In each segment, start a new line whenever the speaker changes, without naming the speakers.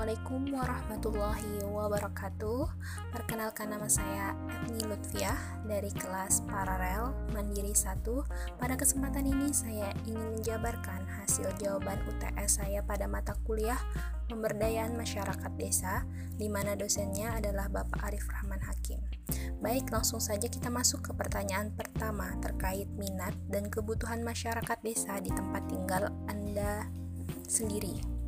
Assalamualaikum warahmatullahi wabarakatuh. Perkenalkan nama saya Etni Lutfiah dari kelas Paralel Mandiri 1 Pada kesempatan ini saya ingin menjabarkan hasil jawaban UTS saya pada mata kuliah Pemberdayaan Masyarakat Desa di mana dosennya adalah Bapak Arif Rahman Hakim. Baik, langsung saja kita masuk ke pertanyaan pertama terkait minat dan kebutuhan masyarakat desa di tempat tinggal Anda sendiri.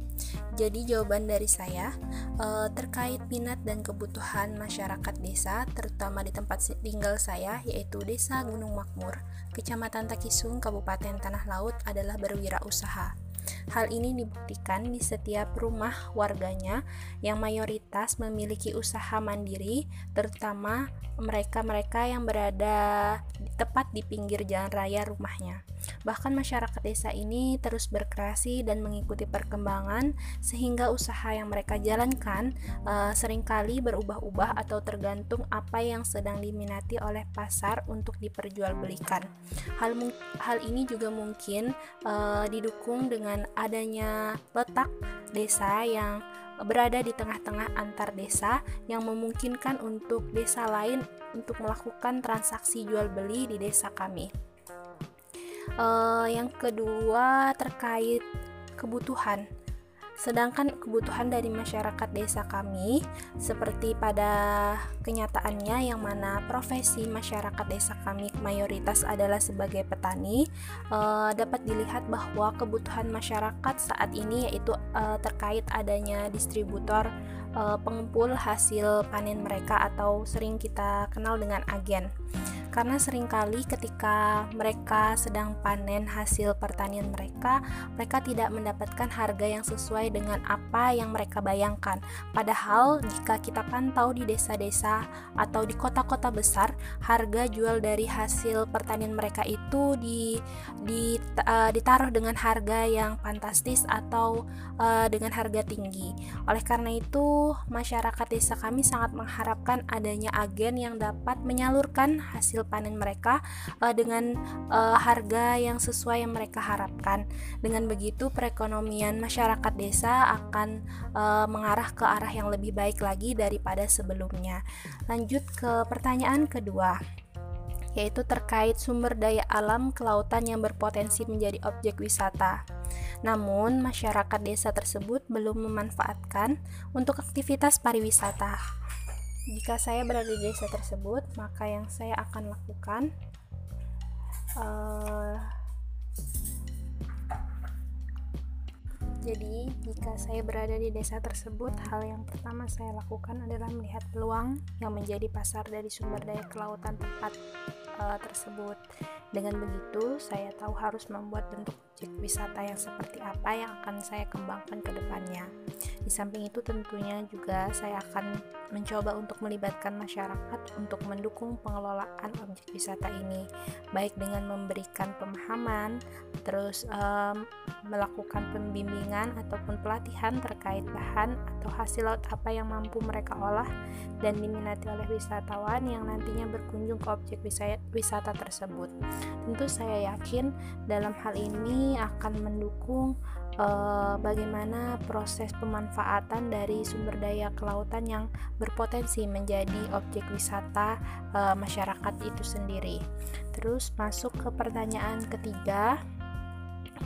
Jadi jawaban dari saya e, terkait minat dan kebutuhan masyarakat desa, terutama di tempat tinggal saya, yaitu Desa Gunung Makmur, Kecamatan Takisung, Kabupaten Tanah Laut adalah berwirausaha. Hal ini dibuktikan di setiap rumah warganya yang mayoritas memiliki usaha mandiri, terutama mereka-mereka yang berada tepat di pinggir jalan raya rumahnya. Bahkan masyarakat desa ini terus berkreasi dan mengikuti perkembangan sehingga usaha yang mereka jalankan uh, sering kali berubah-ubah atau tergantung apa yang sedang diminati oleh pasar untuk diperjualbelikan. Hal hal ini juga mungkin uh, didukung dengan adanya letak desa yang berada di tengah-tengah antar desa yang memungkinkan untuk desa lain untuk melakukan transaksi jual beli di desa kami. Uh, yang kedua terkait kebutuhan. Sedangkan kebutuhan dari masyarakat desa kami seperti pada kenyataannya yang mana profesi masyarakat desa kami mayoritas adalah sebagai petani uh, dapat dilihat bahwa kebutuhan masyarakat saat ini yaitu uh, terkait adanya distributor uh, pengumpul hasil panen mereka atau sering kita kenal dengan agen karena sering kali ketika mereka sedang panen hasil pertanian mereka, mereka tidak mendapatkan harga yang sesuai dengan apa yang mereka bayangkan. Padahal jika kita pantau di desa-desa atau di kota-kota besar, harga jual dari hasil pertanian mereka itu di, di uh, ditaruh dengan harga yang fantastis atau uh, dengan harga tinggi. Oleh karena itu, masyarakat desa kami sangat mengharapkan adanya agen yang dapat menyalurkan hasil hasil panen mereka uh, dengan uh, harga yang sesuai yang mereka harapkan. Dengan begitu perekonomian masyarakat desa akan uh, mengarah ke arah yang lebih baik lagi daripada sebelumnya. Lanjut ke pertanyaan kedua yaitu terkait sumber daya alam kelautan yang berpotensi menjadi objek wisata. Namun, masyarakat desa tersebut belum memanfaatkan untuk aktivitas pariwisata. Jika saya berada di desa tersebut, maka yang saya akan lakukan uh, Jadi, jika saya berada di desa tersebut, hal yang pertama saya lakukan adalah melihat peluang yang menjadi pasar dari sumber daya kelautan tempat uh, tersebut. Dengan begitu, saya tahu harus membuat bentuk wisata yang seperti apa yang akan saya kembangkan ke depannya. Di samping itu tentunya juga saya akan mencoba untuk melibatkan masyarakat untuk mendukung pengelolaan objek wisata ini, baik dengan memberikan pemahaman, terus um, melakukan pembimbingan ataupun pelatihan terkait bahan atau hasil laut apa yang mampu mereka olah dan diminati oleh wisatawan yang nantinya berkunjung ke objek wisata tersebut. Tentu saya yakin dalam hal ini akan mendukung uh, bagaimana proses pemanfaatan dari sumber daya kelautan yang berpotensi menjadi objek wisata uh, masyarakat itu sendiri. Terus masuk ke pertanyaan ketiga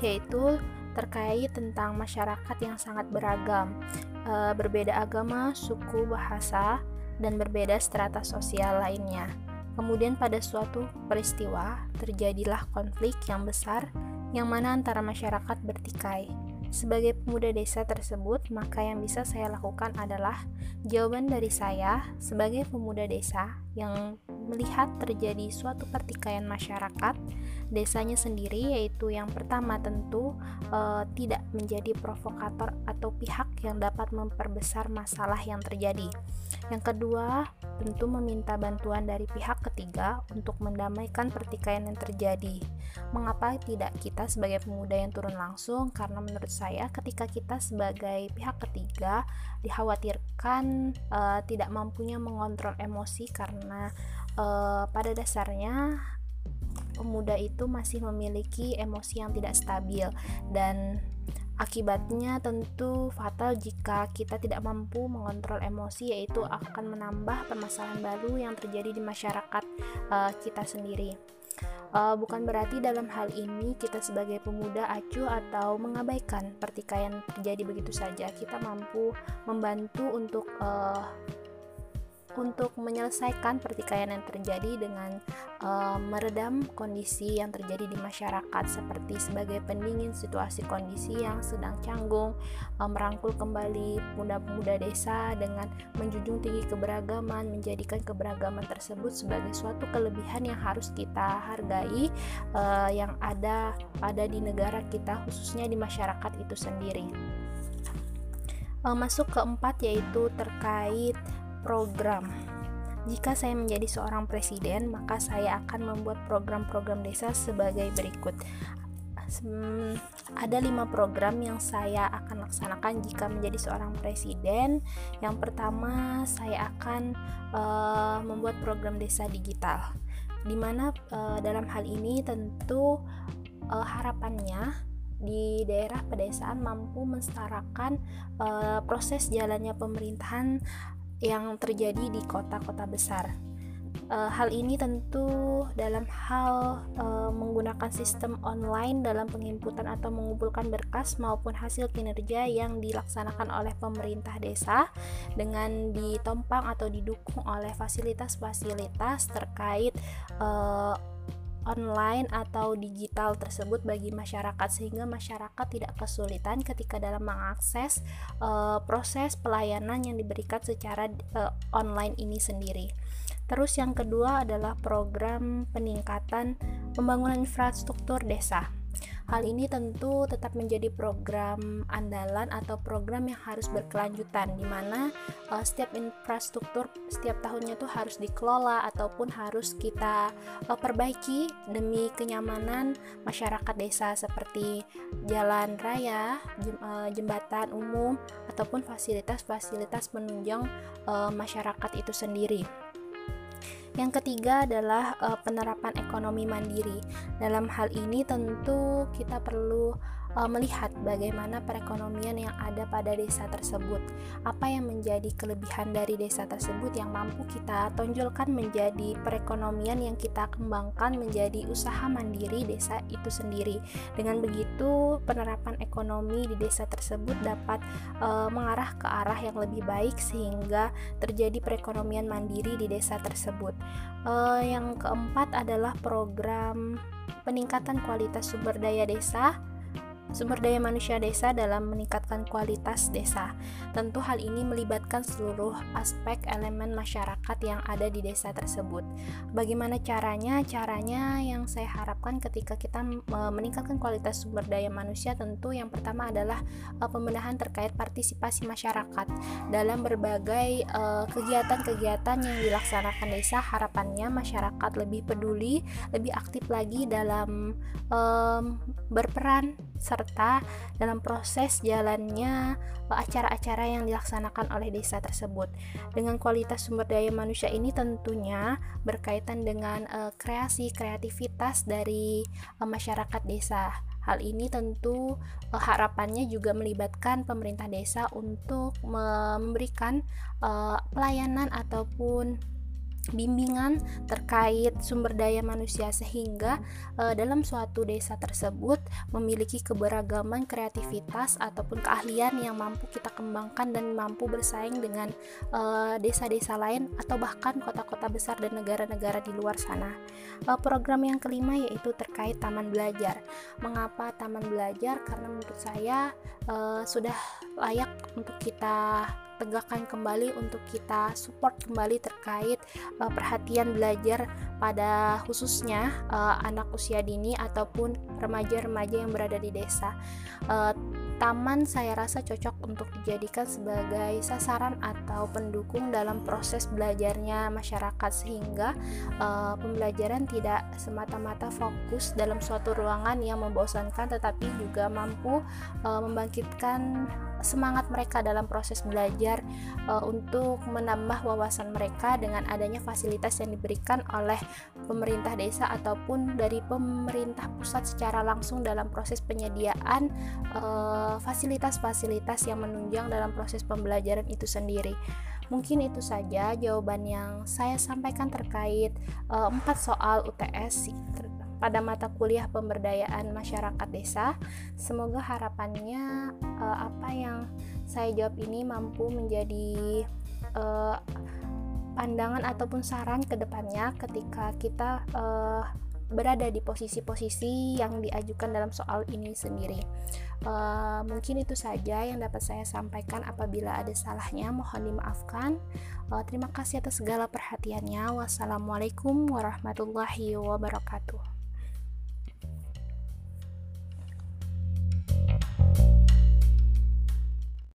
yaitu terkait tentang masyarakat yang sangat beragam, e, berbeda agama, suku, bahasa, dan berbeda strata sosial lainnya. Kemudian pada suatu peristiwa terjadilah konflik yang besar yang mana antara masyarakat bertikai. Sebagai pemuda desa tersebut, maka yang bisa saya lakukan adalah jawaban dari saya sebagai pemuda desa yang melihat terjadi suatu pertikaian masyarakat desanya sendiri yaitu yang pertama tentu e, tidak menjadi provokator atau pihak yang dapat memperbesar masalah yang terjadi. Yang kedua, tentu meminta bantuan dari pihak ketiga untuk mendamaikan pertikaian yang terjadi. Mengapa tidak kita sebagai pemuda yang turun langsung? Karena menurut saya ketika kita sebagai pihak ketiga dikhawatirkan e, tidak mampunya mengontrol emosi karena uh, pada dasarnya pemuda itu masih memiliki emosi yang tidak stabil dan Akibatnya tentu fatal jika kita tidak mampu mengontrol emosi yaitu akan menambah permasalahan baru yang terjadi di masyarakat uh, kita sendiri. Uh, bukan berarti dalam hal ini kita sebagai pemuda acuh atau mengabaikan pertikaian terjadi begitu saja. Kita mampu membantu untuk uh, untuk menyelesaikan pertikaian yang terjadi dengan uh, meredam kondisi yang terjadi di masyarakat seperti sebagai pendingin situasi kondisi yang sedang canggung, uh, merangkul kembali pemuda-pemuda desa dengan menjunjung tinggi keberagaman, menjadikan keberagaman tersebut sebagai suatu kelebihan yang harus kita hargai uh, yang ada pada di negara kita khususnya di masyarakat itu sendiri. Masuk keempat yaitu terkait program. Jika saya menjadi seorang presiden, maka saya akan membuat program-program desa sebagai berikut. Ada lima program yang saya akan laksanakan jika menjadi seorang presiden. Yang pertama, saya akan uh, membuat program desa digital, di mana uh, dalam hal ini tentu uh, harapannya di daerah pedesaan mampu mensetarakan uh, proses jalannya pemerintahan yang terjadi di kota-kota besar. Uh, hal ini tentu dalam hal uh, menggunakan sistem online dalam penginputan atau mengumpulkan berkas maupun hasil kinerja yang dilaksanakan oleh pemerintah desa dengan ditompang atau didukung oleh fasilitas-fasilitas terkait uh, online atau digital tersebut bagi masyarakat sehingga masyarakat tidak kesulitan ketika dalam mengakses uh, proses pelayanan yang diberikan secara uh, online ini sendiri. Terus yang kedua adalah program peningkatan pembangunan infrastruktur desa. Hal ini tentu tetap menjadi program andalan atau program yang harus berkelanjutan di mana uh, setiap infrastruktur setiap tahunnya tuh harus dikelola ataupun harus kita uh, perbaiki demi kenyamanan masyarakat desa seperti jalan raya, jem, uh, jembatan umum ataupun fasilitas-fasilitas penunjang uh, masyarakat itu sendiri. Yang ketiga adalah uh, penerapan ekonomi mandiri. Dalam hal ini tentu kita perlu uh, melihat bagaimana perekonomian yang ada pada desa tersebut. Apa yang menjadi kelebihan dari desa tersebut yang mampu kita tonjolkan menjadi perekonomian yang kita kembangkan menjadi usaha mandiri desa itu sendiri. Dengan begitu, penerapan ekonomi di desa tersebut dapat uh, mengarah ke arah yang lebih baik sehingga terjadi perekonomian mandiri di desa tersebut. Uh, yang keempat adalah program peningkatan kualitas sumber daya desa sumber daya manusia desa dalam meningkatkan kualitas desa. Tentu hal ini melibatkan seluruh aspek elemen masyarakat yang ada di desa tersebut. Bagaimana caranya? Caranya yang saya harapkan ketika kita meningkatkan kualitas sumber daya manusia tentu yang pertama adalah uh, pembenahan terkait partisipasi masyarakat dalam berbagai kegiatan-kegiatan yang dilaksanakan desa. Harapannya masyarakat lebih peduli, lebih aktif lagi dalam um, berperan serta dalam proses jalannya eh, acara-acara yang dilaksanakan oleh desa tersebut. Dengan kualitas sumber daya manusia ini tentunya berkaitan dengan uh, kreasi kreativitas dari uh, masyarakat desa. Hal ini tentu uh, harapannya juga melibatkan pemerintah desa untuk memberikan uh, pelayanan ataupun bimbingan terkait sumber daya manusia sehingga e, dalam suatu desa tersebut memiliki keberagaman kreativitas ataupun keahlian yang mampu kita kembangkan dan mampu bersaing dengan eh, desa-desa lain atau bahkan kota-kota besar dan negara-negara di luar sana. E, program yang kelima yaitu terkait taman belajar. Mengapa taman belajar? Karena menurut saya e, sudah layak untuk kita tegakkan kembali untuk kita support kembali terkait uh, perhatian belajar pada khususnya uh, anak usia dini ataupun remaja-remaja yang berada di desa. Uh, taman saya rasa cocok untuk dijadikan sebagai sasaran atau pendukung dalam proses belajarnya masyarakat sehingga uh, pembelajaran tidak semata-mata fokus dalam suatu ruangan yang membosankan tetapi juga mampu uh, membangkitkan semangat mereka dalam proses belajar uh, untuk menambah wawasan mereka dengan adanya fasilitas yang diberikan oleh pemerintah desa ataupun dari pemerintah pusat secara langsung dalam proses penyediaan uh, fasilitas-fasilitas yang menunjang dalam proses pembelajaran itu sendiri. Mungkin itu saja jawaban yang saya sampaikan terkait empat soal UTS pada mata kuliah pemberdayaan masyarakat desa. Semoga harapannya uh, apa yang saya jawab ini mampu menjadi uh, pandangan ataupun saran ke depannya ketika kita uh, berada di posisi-posisi yang diajukan dalam soal ini sendiri. Uh, mungkin itu saja yang dapat saya sampaikan. Apabila ada salahnya, mohon dimaafkan. Uh, terima kasih atas segala perhatiannya. Wassalamualaikum warahmatullahi wabarakatuh.